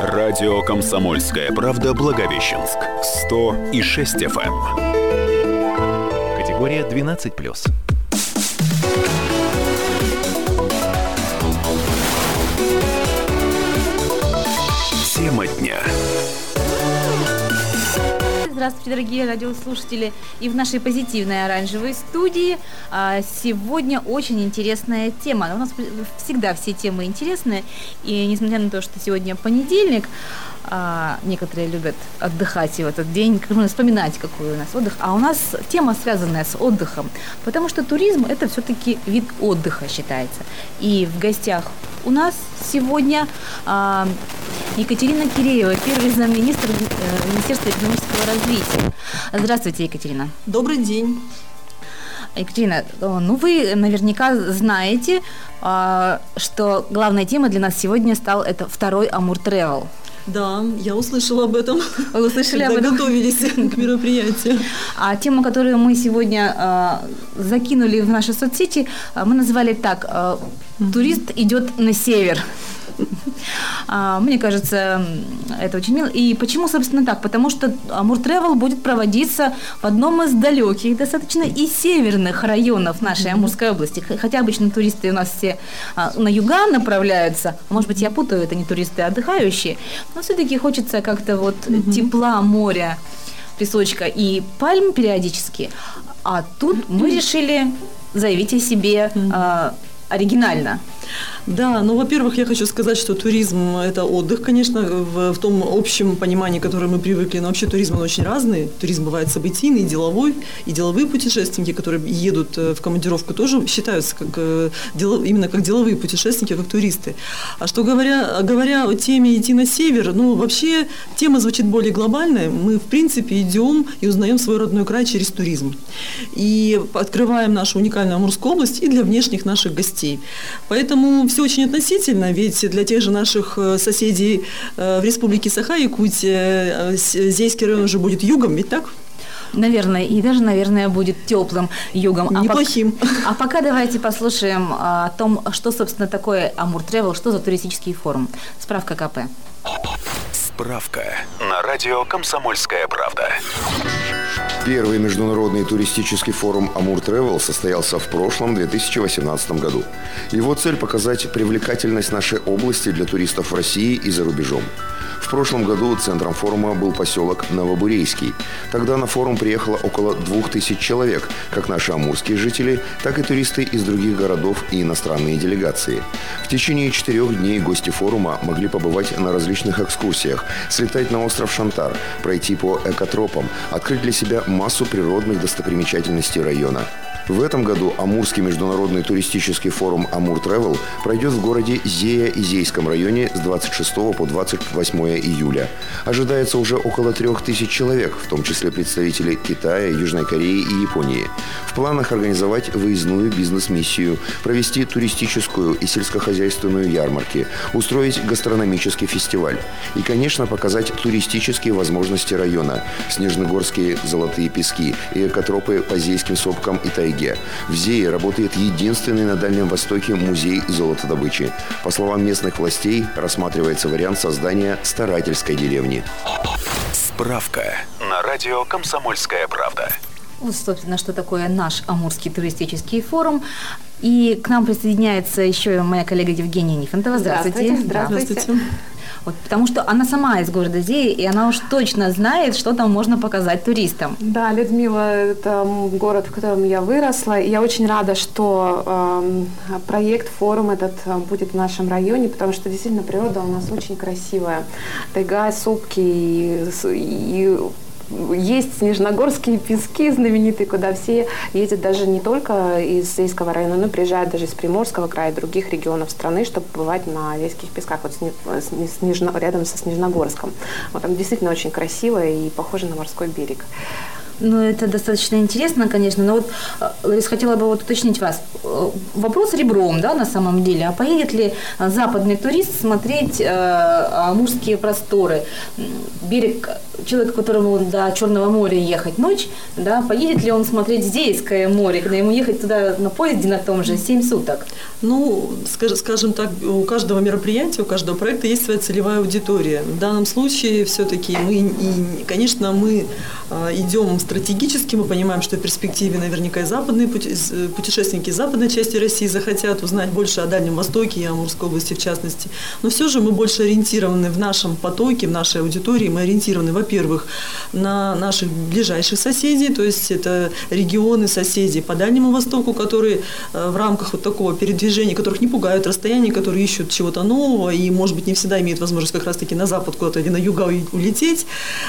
Радио «Комсомольская правда» Благовещенск. 100 и 6 FM. Категория 12+. Здравствуйте, дорогие радиослушатели. И в нашей позитивной оранжевой студии а, сегодня очень интересная тема. У нас всегда все темы интересные. И несмотря на то, что сегодня понедельник, а, некоторые любят отдыхать в этот день, можно вспоминать, какой у нас отдых. А у нас тема, связанная с отдыхом. Потому что туризм – это все-таки вид отдыха считается. И в гостях у нас сегодня а, Екатерина Киреева, первый замминистра э, Министерства экономического развития. Здравствуйте, Екатерина. Добрый день. Екатерина, ну вы наверняка знаете, а, что главная тема для нас сегодня стал это второй Амур Travel. Да, я услышала об этом. Вы услышали об этом? готовились к мероприятию. А тему, которую мы сегодня э, закинули в наши соцсети, мы назвали так э, «Турист идет на север». А, мне кажется, это очень мило. И почему, собственно, так? Потому что Амур Travel будет проводиться в одном из далеких, достаточно и северных районов нашей Амурской области. Хотя обычно туристы у нас все а, на юга направляются. Может быть, я путаю, это не туристы, а отдыхающие. Но все-таки хочется как-то вот тепла моря, песочка и пальм периодически. А тут мы решили заявить о себе а, оригинально. Да, ну, во-первых, я хочу сказать, что туризм – это отдых, конечно, в, в том общем понимании, которое мы привыкли. Но вообще туризм, он очень разный. Туризм бывает событийный, деловой. И деловые путешественники, которые едут э, в командировку, тоже считаются как, э, именно как деловые путешественники, как туристы. А что говоря, говоря о теме «идти на север», ну, вообще тема звучит более глобальная. Мы, в принципе, идем и узнаем свой родной край через туризм. И открываем нашу уникальную Амурскую область и для внешних наших гостей. Поэтому все очень относительно, ведь для тех же наших э, соседей э, в Республике Саха-Якутия э, Зейский район уже будет югом, ведь так? Наверное, и даже, наверное, будет теплым югом. Неплохим. А, пока, а пока давайте послушаем о том, что, собственно, такое Амур Тревел, что за туристический форум. Справка КП. Справка на радио «Комсомольская правда». Первый международный туристический форум «Амур Travel состоялся в прошлом 2018 году. Его цель – показать привлекательность нашей области для туристов в России и за рубежом. В прошлом году центром форума был поселок Новобурейский. Тогда на форум приехало около двух тысяч человек, как наши амурские жители, так и туристы из других городов и иностранные делегации. В течение четырех дней гости форума могли побывать на различных экскурсиях, слетать на остров Шантар, пройти по экотропам, открыть для себя массу природных достопримечательностей района. В этом году Амурский международный туристический форум «Амур Travel пройдет в городе Зея-Изейском районе с 26 по 28 июля. Ожидается уже около трех тысяч человек, в том числе представители Китая, Южной Кореи и Японии. В планах организовать выездную бизнес-миссию, провести туристическую и сельскохозяйственную ярмарки, устроить гастрономический фестиваль и, конечно, показать туристические возможности района, снежногорские золотые пески и экотропы по зейским сопкам и тайге Риге. В Зее работает единственный на Дальнем Востоке музей золотодобычи. По словам местных властей, рассматривается вариант создания старательской деревни. Справка на радио «Комсомольская правда». Вот, собственно, что такое наш Амурский туристический форум. И к нам присоединяется еще моя коллега Евгения Нифонтова. Здравствуйте. Здравствуйте. Здравствуйте. Вот, потому что она сама из города Зеи, и она уж точно знает, что там можно показать туристам. Да, Людмила, это город, в котором я выросла. И я очень рада, что э, проект, форум этот э, будет в нашем районе, потому что действительно природа у нас очень красивая. Тайга, сопки и, и есть снежногорские пески знаменитые, куда все ездят даже не только из Зейского района, но приезжают даже из Приморского края и других регионов страны, чтобы бывать на Зейских песках, вот снежно, рядом со Снежногорском. Вот там действительно очень красиво и похоже на морской берег. Ну, это достаточно интересно, конечно, но вот, э, Ларис, хотела бы вот уточнить вас. Э, вопрос ребром, да, на самом деле. А поедет ли западный турист смотреть э, амурские просторы? Берег человек, которому до Черного моря ехать ночь, да, поедет ли он смотреть Здейское море, когда ему ехать туда на поезде на том же 7 суток? Ну, скажем так, у каждого мероприятия, у каждого проекта есть своя целевая аудитория. В данном случае все-таки мы, и, конечно, мы идем стратегически, мы понимаем, что в перспективе наверняка и западные путешественники из западной части России захотят узнать больше о Дальнем Востоке и Амурской области в частности. Но все же мы больше ориентированы в нашем потоке, в нашей аудитории, мы ориентированы, во-первых, на наших ближайших соседей, то есть это регионы соседей по Дальнему Востоку, которые э, в рамках вот такого передвижения, которых не пугают расстояния, которые ищут чего-то нового и, может быть, не всегда имеют возможность как раз-таки на запад куда-то или на юга улететь.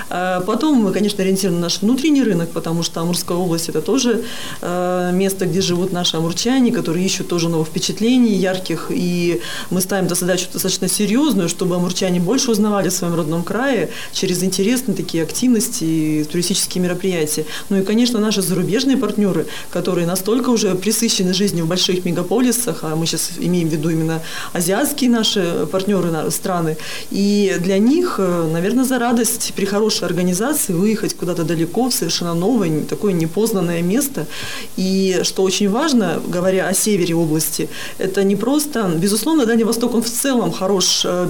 А потом мы, конечно, ориентированы на наш внутренний рынок, потому что Амурская область – это тоже э, место, где живут наши амурчане, которые ищут тоже новых впечатлений, ярких, и мы ставим эту задачу достаточно серьезную, чтобы амурчане больше узнавали о своем родном крае через интересные такие активности, туристические мероприятия. Ну и, конечно, наши зарубежные партнеры, которые настолько уже присыщены жизнью в больших мегаполисах, а мы сейчас имеем в виду именно азиатские наши партнеры, страны, и для них, э, наверное, за радость при хорошей организации выехать куда-то далеко, в совершенно новое, такое непознанное место. И что очень важно, говоря о севере области, это не просто, безусловно, Дальний Восток, он в целом хорош, э,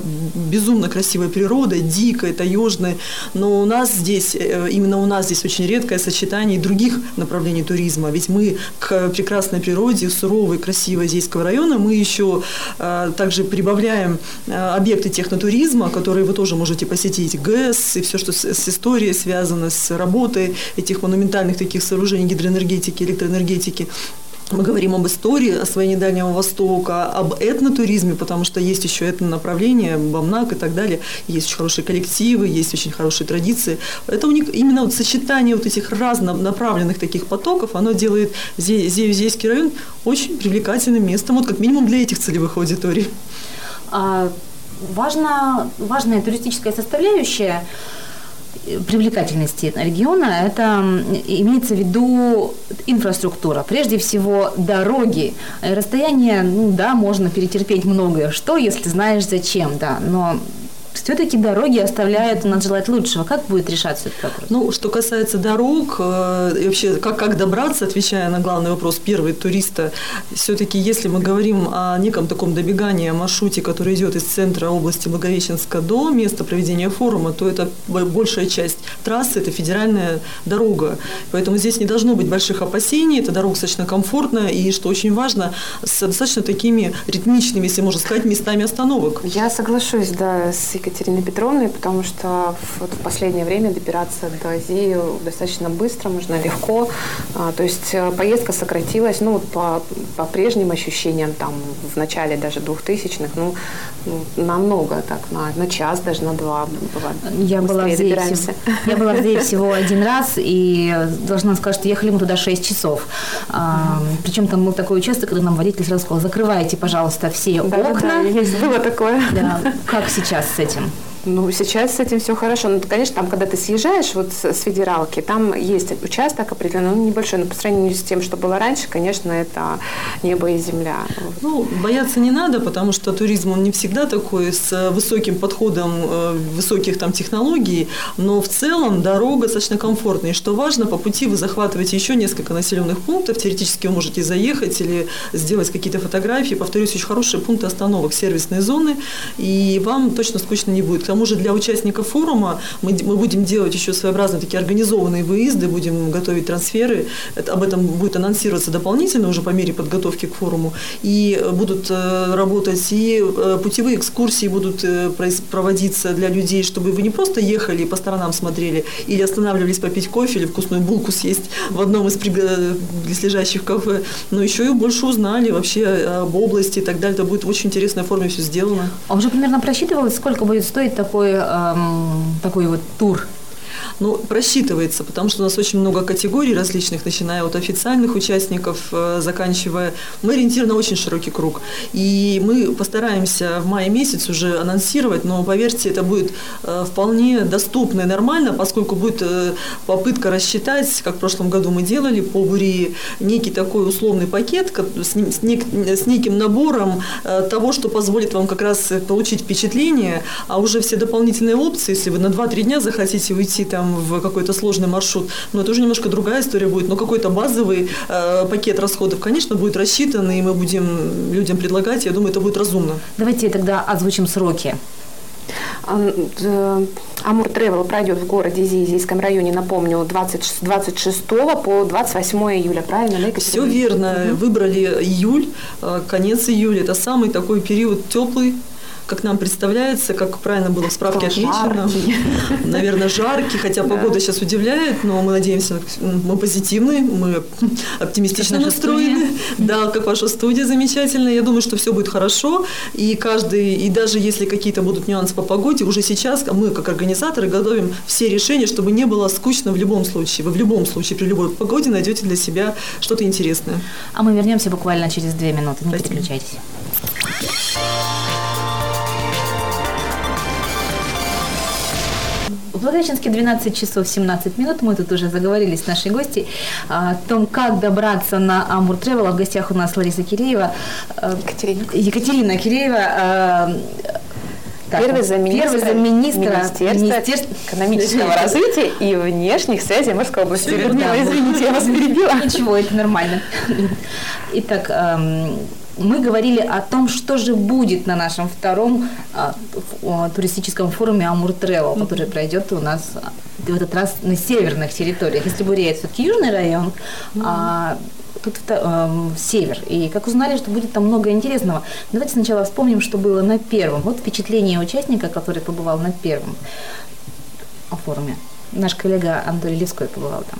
безумно красивой природой, дикой, таежной, но у нас здесь, э, именно у нас здесь очень редкое сочетание других направлений туризма. Ведь мы к прекрасной природе, суровой, красивой Зейского района, мы еще э, также прибавляем объекты технотуризма, которые вы тоже можете посетить, ГЭС и все, что с, с историей связано, с работой этих монументальных таких сооружений гидроэнергетики, электроэнергетики. Мы говорим об истории освоения Дальнего Востока, об этнотуризме, потому что есть еще этнонаправление, бамнак и так далее. Есть очень хорошие коллективы, есть очень хорошие традиции. Это у них именно вот сочетание вот этих разнонаправленных таких потоков, оно делает Зеюзейский район очень привлекательным местом, вот как минимум для этих целевых аудиторий. А, важно, важная туристическая составляющая – привлекательности региона, это имеется в виду инфраструктура. Прежде всего, дороги. Расстояние, ну да, можно перетерпеть многое. Что, если знаешь зачем, да, но все-таки дороги оставляют нас желать лучшего. Как будет решаться этот вопрос? Ну, что касается дорог, э, и вообще, как, как добраться, отвечая на главный вопрос первый туриста, все-таки, если мы говорим о неком таком добегании, о маршруте, который идет из центра области Благовещенска до места проведения форума, то это большая часть трассы, это федеральная дорога. Поэтому здесь не должно быть больших опасений, эта дорога достаточно комфортная, и, что очень важно, с достаточно такими ритмичными, если можно сказать, местами остановок. Я соглашусь, да, с Екатерины Петровны, потому что вот в последнее время добираться до Азии достаточно быстро, можно легко. А, то есть э, поездка сократилась, ну, по, по прежним ощущениям, там, в начале даже двухтысячных, ну, ну намного, так, на, на час, даже на два. Я была, в Зее всего, я была в Зее всего один раз, и должна сказать, что ехали мы туда 6 часов. А, причем там был такой участок, когда нам водитель сразу сказал, закрывайте, пожалуйста, все да, окна. Да, есть, было такое. Да. Как сейчас с этим? Этим? Ну, сейчас с этим все хорошо. Ну, конечно, там, когда ты съезжаешь вот с, с федералки, там есть участок определенный, он небольшой, но по сравнению с тем, что было раньше, конечно, это небо и земля. Ну, бояться не надо, потому что туризм, он не всегда такой с высоким подходом э, высоких там технологий, но в целом дорога достаточно комфортная. И что важно, по пути вы захватываете еще несколько населенных пунктов, теоретически вы можете заехать или сделать какие-то фотографии. Повторюсь, очень хорошие пункты остановок, сервисные зоны, и вам точно скучно не будет тому же для участников форума мы, мы будем делать еще своеобразные такие организованные выезды, будем готовить трансферы. Это, об этом будет анонсироваться дополнительно уже по мере подготовки к форуму. И э, будут э, работать и э, путевые экскурсии будут э, проводиться для людей, чтобы вы не просто ехали по сторонам смотрели или останавливались попить кофе или вкусную булку съесть в одном из близлежащих кафе, но еще и больше узнали вообще об области и так далее. Это будет в очень интересной форме все сделано. А уже примерно просчитывалось, сколько будет стоить такой, эм, такой вот тур ну, просчитывается, потому что у нас очень много категорий различных, начиная от официальных участников, э, заканчивая... Мы ориентированы на очень широкий круг. И мы постараемся в мае месяц уже анонсировать, но, поверьте, это будет э, вполне доступно и нормально, поскольку будет э, попытка рассчитать, как в прошлом году мы делали по Бурии, некий такой условный пакет с неким набором того, что позволит вам как раз получить впечатление, а уже все дополнительные опции, если вы на 2-3 дня захотите уйти там в какой-то сложный маршрут, но это уже немножко другая история будет. Но какой-то базовый э, пакет расходов, конечно, будет рассчитан, и мы будем людям предлагать. Я думаю, это будет разумно. Давайте тогда озвучим сроки. Амур Тревел пройдет в городе Зизийском районе, напомню, 20, 26 по 28 июля, правильно, да, Все верно. Угу. Выбрали июль, э, конец июля. Это самый такой период теплый, как нам представляется, как правильно было в справке отмечено. Наверное, жаркий, хотя погода сейчас удивляет, но мы надеемся, мы позитивны, мы оптимистично настроены. Да, как ваша студия замечательная. Я думаю, что все будет хорошо. И каждый, и даже если какие-то будут нюансы по погоде, уже сейчас мы, как организаторы, готовим все решения, чтобы не было скучно в любом случае. Вы в любом случае, при любой погоде найдете для себя что-то интересное. А мы вернемся буквально через две минуты. Не Спасибо. переключайтесь. Благовещенске 12 часов 17 минут. Мы тут уже заговорили с нашей гостьей о том, как добраться на Амур Тревел. В гостях у нас Лариса Киреева. Э, Екатерина. Екатерина Киреева. Э, так, первый замминистра, первый замминистра Министерства, экономического развития и внешних связей Морской области. Людмила, извините, я вас перебила. Ничего, это нормально. Итак, эм, мы говорили о том, что же будет на нашем втором а, туристическом форуме Амур Тревел, который пройдет у нас в этот раз на северных территориях. Если это все-таки южный район, а тут э, север. И как узнали, что будет там много интересного. Давайте сначала вспомним, что было на первом. Вот впечатление участника, который побывал на первом форуме. Наш коллега Анатолий Левской побывал там.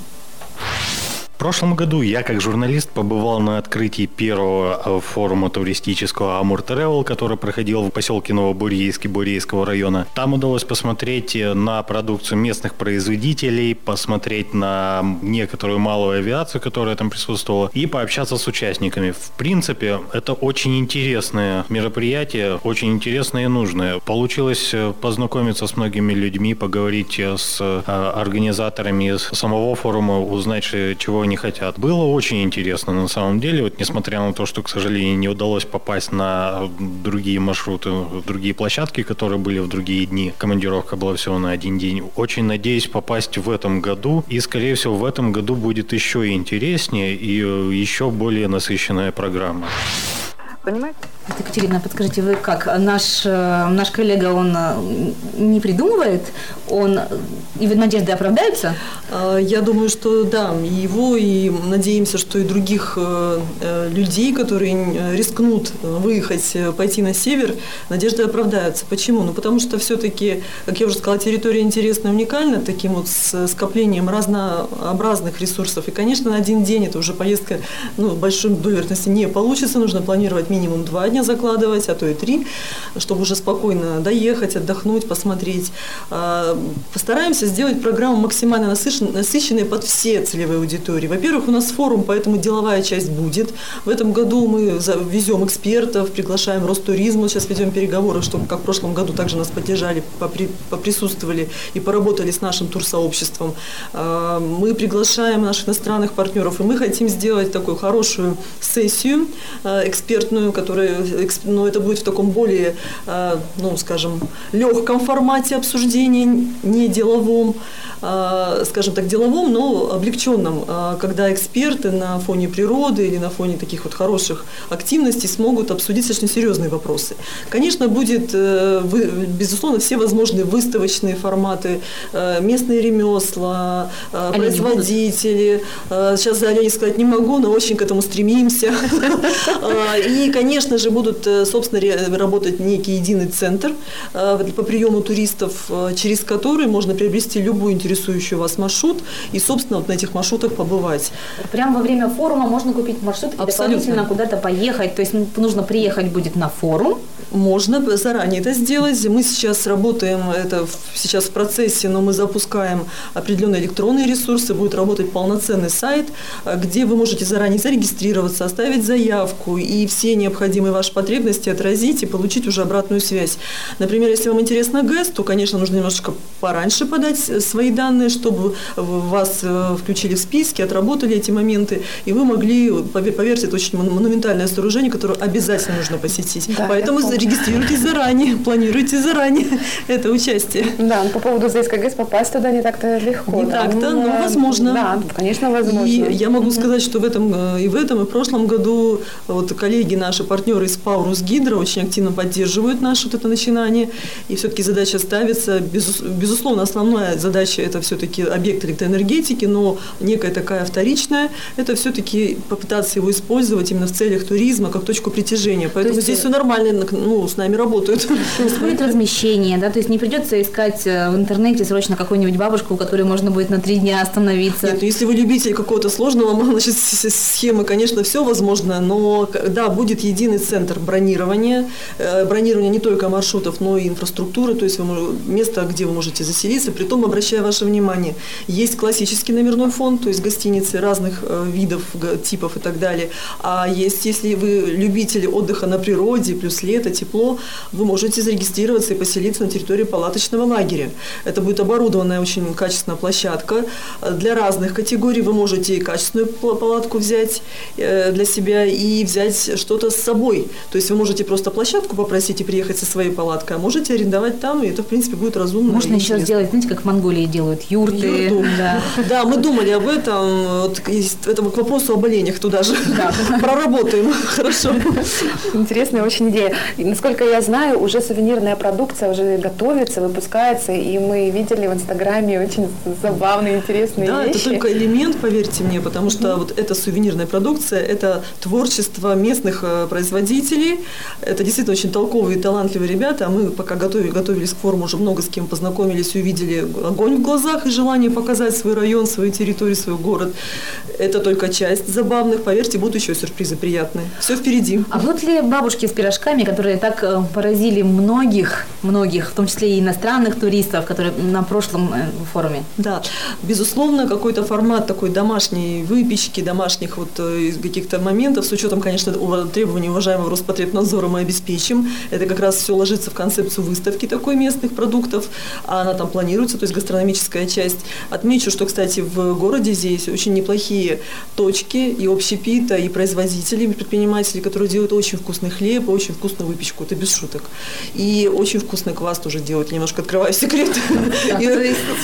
Прошлом году я как журналист побывал на открытии первого э, форума туристического Амур Travel, который проходил в поселке Новобурейске Бурейского района. Там удалось посмотреть э, на продукцию местных производителей, посмотреть на некоторую малую авиацию, которая там присутствовала, и пообщаться с участниками. В принципе, это очень интересное мероприятие, очень интересное и нужное. Получилось э, познакомиться с многими людьми, поговорить с организаторами самого форума, узнать, чего они хотят. Было очень интересно на самом деле, вот несмотря на то, что, к сожалению, не удалось попасть на другие маршруты, в другие площадки, которые были в другие дни. Командировка была всего на один день. Очень надеюсь попасть в этом году, и, скорее всего, в этом году будет еще интереснее и еще более насыщенная программа. Понимаете? Екатерина, подскажите, вы как? Наш, э, наш коллега, он э, не придумывает? Он, и надежды оправдаются? А, я думаю, что да, и его, и надеемся, что и других э, людей, которые рискнут выехать, пойти на север, надежды оправдаются. Почему? Ну, потому что все-таки, как я уже сказала, территория интересна, уникальна, таким вот скоплением разнообразных ресурсов. И, конечно, на один день это уже поездка, ну, большой вероятности не получится, нужно планировать минимум два дня дня закладывать, а то и три, чтобы уже спокойно доехать, отдохнуть, посмотреть. А, постараемся сделать программу максимально насыщенной под все целевые аудитории. Во-первых, у нас форум, поэтому деловая часть будет. В этом году мы везем экспертов, приглашаем Ростуризм, сейчас ведем переговоры, чтобы как в прошлом году также нас поддержали, поприсутствовали и поработали с нашим турсообществом. А, мы приглашаем наших иностранных партнеров, и мы хотим сделать такую хорошую сессию а, экспертную, которая ну, это будет в таком более, э, ну, скажем, легком формате обсуждения, не деловом, скажем так, деловом, но облегченном, э, когда эксперты на фоне природы или на фоне таких вот хороших активностей смогут обсудить достаточно серьезные вопросы. Конечно, будет, безусловно, все возможные выставочные форматы, местные ремесла, производители. Сейчас за олени сказать не могу, но очень к этому стремимся. И, конечно же, будут, э, собственно, работать некий единый центр э, по приему туристов, э, через который можно приобрести любой интересующий вас маршрут и, собственно, вот на этих маршрутах побывать. Прямо во время форума можно купить маршрут и дополнительно куда-то поехать. То есть нужно приехать будет на форум, можно заранее это сделать. Мы сейчас работаем, это сейчас в процессе, но мы запускаем определенные электронные ресурсы, будет работать полноценный сайт, где вы можете заранее зарегистрироваться, оставить заявку и все необходимые ваши потребности, отразить и получить уже обратную связь. Например, если вам интересно ГЭС, то, конечно, нужно немножко пораньше подать свои данные, чтобы вас э, включили в списки, отработали эти моменты, и вы могли, поверьте, это очень монументальное сооружение, которое обязательно нужно посетить. Да, Поэтому зарегистрируйтесь заранее, планируйте заранее это участие. Да, по поводу ЗСК ГЭС попасть туда не так-то легко. Не так-то, но возможно. Да, конечно, возможно. И я могу сказать, что в этом э, и в этом, и в прошлом году вот коллеги, наши партнеры из Паурус Гидро очень активно поддерживают наше вот это начинание. И все-таки задача ставится, безусловно, основная задача это все-таки объект электроэнергетики, но некая такая вторичная, это все-таки попытаться его использовать именно в целях туризма, как точку притяжения. Поэтому здесь все нормально, ну, с нами работают. То есть будет размещение, да, то есть не придется искать э, в интернете срочно какую-нибудь бабушку, у которой можно будет на три дня остановиться. Нет, ну, если вы любитель какого-то сложного значит, схемы, конечно, все возможно, но да, будет единый центр бронирования, э, бронирование не только маршрутов, но и инфраструктуры, то есть вы, место, где вы можете заселиться, при том, обращая ваше внимание, есть классический номерной фонд, то есть гостиницы разных э, видов, типов и так далее, а есть, если вы любители отдыха на природе, плюс лето, тепло, вы можете зарегистрироваться и поселиться на территории палаточного лагеря. Это будет оборудованная очень качественная площадка. Для разных категорий вы можете и качественную палатку взять э, для себя и взять что-то с собой. То есть вы можете просто площадку попросить и приехать со своей палаткой, а можете арендовать там, и это, в принципе, будет разумно. Можно еще сделать, знаете, как в Монголии делают, юрты. Юрту. Да. да, мы думали об этом. Вот, это к вопросу об оленях туда же. Да. Проработаем. Хорошо. Интересная очень идея. И, насколько я знаю, уже сувенирная продукция уже готовится, выпускается, и мы видели в Инстаграме очень забавные, интересные да, вещи. Да, это только элемент, поверьте мне, потому что mm-hmm. вот эта сувенирная продукция, это творчество местных э, производителей, это действительно очень толковые и талантливые ребята, а мы пока готовили, готовились к форуму, уже много с кем познакомились и увидели огонь в глазах и желание показать свой район, свою территорию, свой город. Это только часть забавных, поверьте, будут еще сюрпризы приятные. Все впереди. А вот ли бабушки с пирожками, которые так э, поразили многих, многих, в том числе и иностранных туристов, которые на прошлом э, форуме? Да, безусловно, какой-то формат такой домашней выпечки, домашних вот э, каких-то моментов, с учетом, конечно, требований уважаемого Роспотребнадзора мы обеспечим. Это как раз все ложится в концепцию выставки такой местных продуктов, а она там планируется, то есть гастрономическая часть. Отмечу, что, кстати, в городе здесь очень неплохие точки и общепита, и производители, и предприниматели, которые делают очень вкусный хлеб, очень вкусную выпечку, это без шуток. И очень вкусный квас тоже делают, немножко открываю секрет.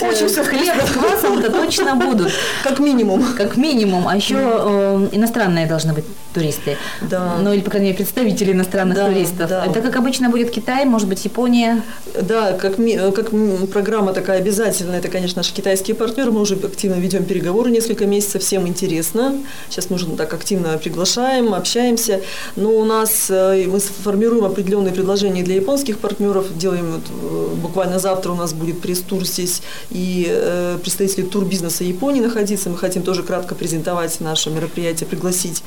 Очень все хлеб с квасом это точно будут. Как минимум. Как минимум. А еще э, иностранные должны быть туристы. Да. Ну или, по крайней мере, представители иностранных туристов. Это, как обычно, будет Китай, может быть, Япония. Да, как, как программа такая обязательная, это, конечно, наши китайские партнеры. Мы уже активно ведем переговоры несколько месяцев, всем интересно. Сейчас мы уже так активно приглашаем, общаемся. Но у нас э, мы сформируем определенные предложения для японских партнеров. Делаем вот, э, буквально завтра у нас будет пресс-тур здесь и э, представители турбизнеса Японии находиться. Мы хотим тоже кратко презентовать наше мероприятие, пригласить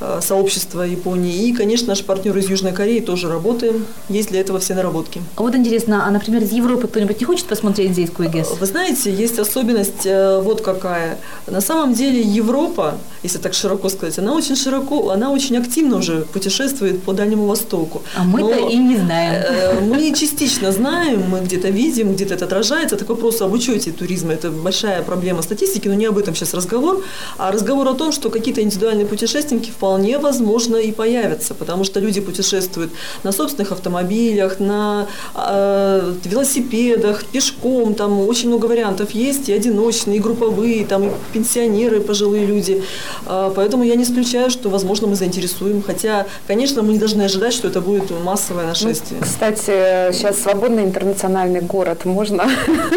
э, сообщество Японии. И, конечно, наши партнеры из Южной Кореи тоже работаем. Есть для этого все наработки. А вот интересно, а, например, из Европы кто-нибудь не хочет посмотреть здесь КУИГЭС? Вы знаете, есть особенность э, вот какая. На самом деле Европа, если так широко сказать, она очень широко, она очень активно уже путешествует по Дальнему Востоку. А мы-то и не знаем. Э, мы частично знаем, мы где-то видим, где-то это отражается. Так вопрос об учете туризма – это большая проблема статистики, но не об этом сейчас разговор, а разговор о том, что какие-то индивидуальные путешественники вполне возможно и появятся, потому что люди путешествуют на собственных автомобилях, на э, велосипедах, пешком, там очень много вариантов есть, и одиночные, и групповые, там и пенсионеры, и пожилые люди. Э, поэтому я не исключаю, что, возможно, мы заинтересуем, хотя, конечно, мы не должны ожидать, что это будет массовое нашествие. Ну, кстати, сейчас свободный интернациональный город, можно?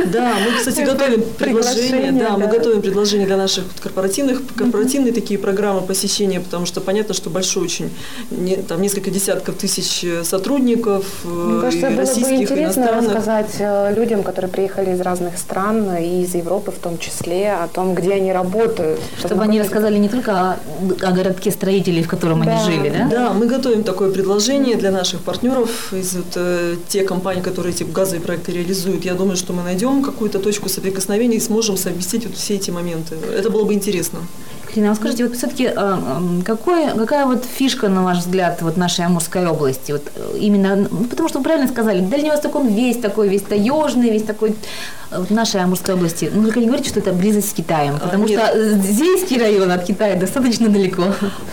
Да, мы, кстати, готовим предложения, да, да, мы готовим предложения для наших корпоративных, корпоративные такие программы посещения, потому что понятно, что большой очень, не, там несколько десятков тысяч э, сотрудников, Мне кажется, и было бы интересно рассказать э, людям, которые приехали из разных стран, и из Европы в том числе, о том, где они работают. Чтобы, чтобы они рассказали не только о, о городке строителей, в котором да. они жили, да? Да, мы готовим такое предложение для наших партнеров из вот, э, те компании, которые эти газовые проекты реализуют. Я думаю, что мы найдем какую-то точку соприкосновения и сможем совместить вот все эти моменты. Это было бы интересно. Ирина, а скажите, вот все-таки какой, какая вот фишка, на ваш взгляд, вот нашей Амурской области? Вот э, именно, ну, потому что вы правильно сказали, Дальний Восток, он весь такой, весь таежный, весь такой в нашей Амурской области. Ну, только не говорите, что это близость с Китаем, а, потому а, что Зейский район от Китая достаточно далеко.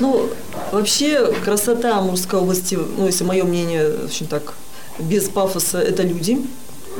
Ну, вообще красота Амурской области, ну, если мое мнение, очень так без пафоса, это люди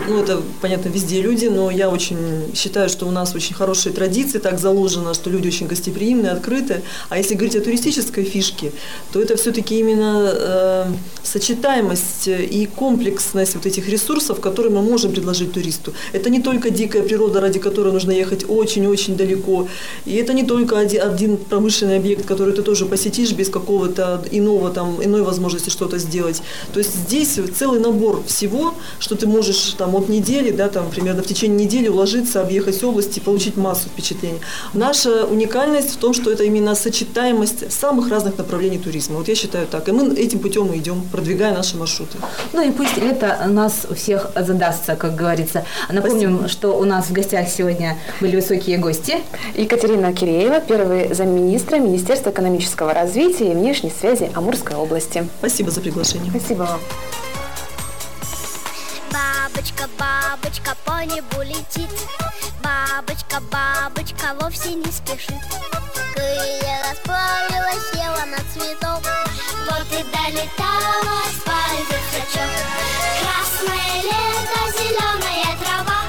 ну, это, понятно, везде люди, но я очень считаю, что у нас очень хорошие традиции, так заложено, что люди очень гостеприимные, открыты. А если говорить о туристической фишке, то это все-таки именно э, сочетаемость и комплексность вот этих ресурсов, которые мы можем предложить туристу. Это не только дикая природа, ради которой нужно ехать очень-очень далеко. И это не только один, один промышленный объект, который ты тоже посетишь без какого-то иного, там, иной возможности что-то сделать. То есть здесь целый набор всего, что ты можешь там от недели, да, там примерно в течение недели уложиться, объехать области, получить массу впечатлений. Наша уникальность в том, что это именно сочетаемость самых разных направлений туризма. Вот я считаю так. И мы этим путем и идем, продвигая наши маршруты. Ну и пусть это нас всех задастся, как говорится. Напомним, Спасибо. что у нас в гостях сегодня были высокие гости. Екатерина Киреева, первый замминистра Министерства экономического развития и внешней связи Амурской области. Спасибо за приглашение. Спасибо вам. Бабочка, бабочка по небу летит. Бабочка, бабочка вовсе не спешит. Крылья расправила, села на цветок. Вот и долетала с пальцы сачок Красное лето, зеленая трава.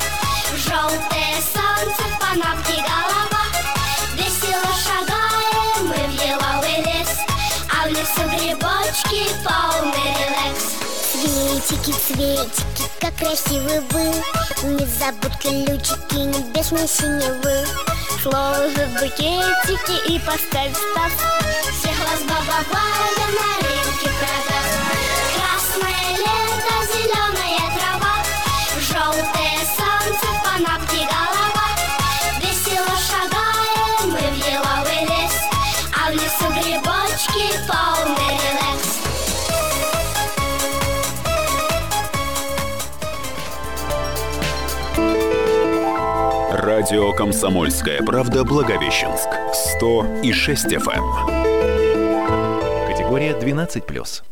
Желтое солнце, в панамке голова. Весело шагаем мы в еловый лес А в лесу грибочки полный релакс Цветики, цветики, как красивый был Незабудка лючики небесной синевы. Сложи букетики и поставь став Всех вас баба Валя на рынке продаст Красное лето, зеленая трава Желтое солнце, Радио «Комсомольская правда» Благовещенск. 100 и 6 FM. Категория 12+.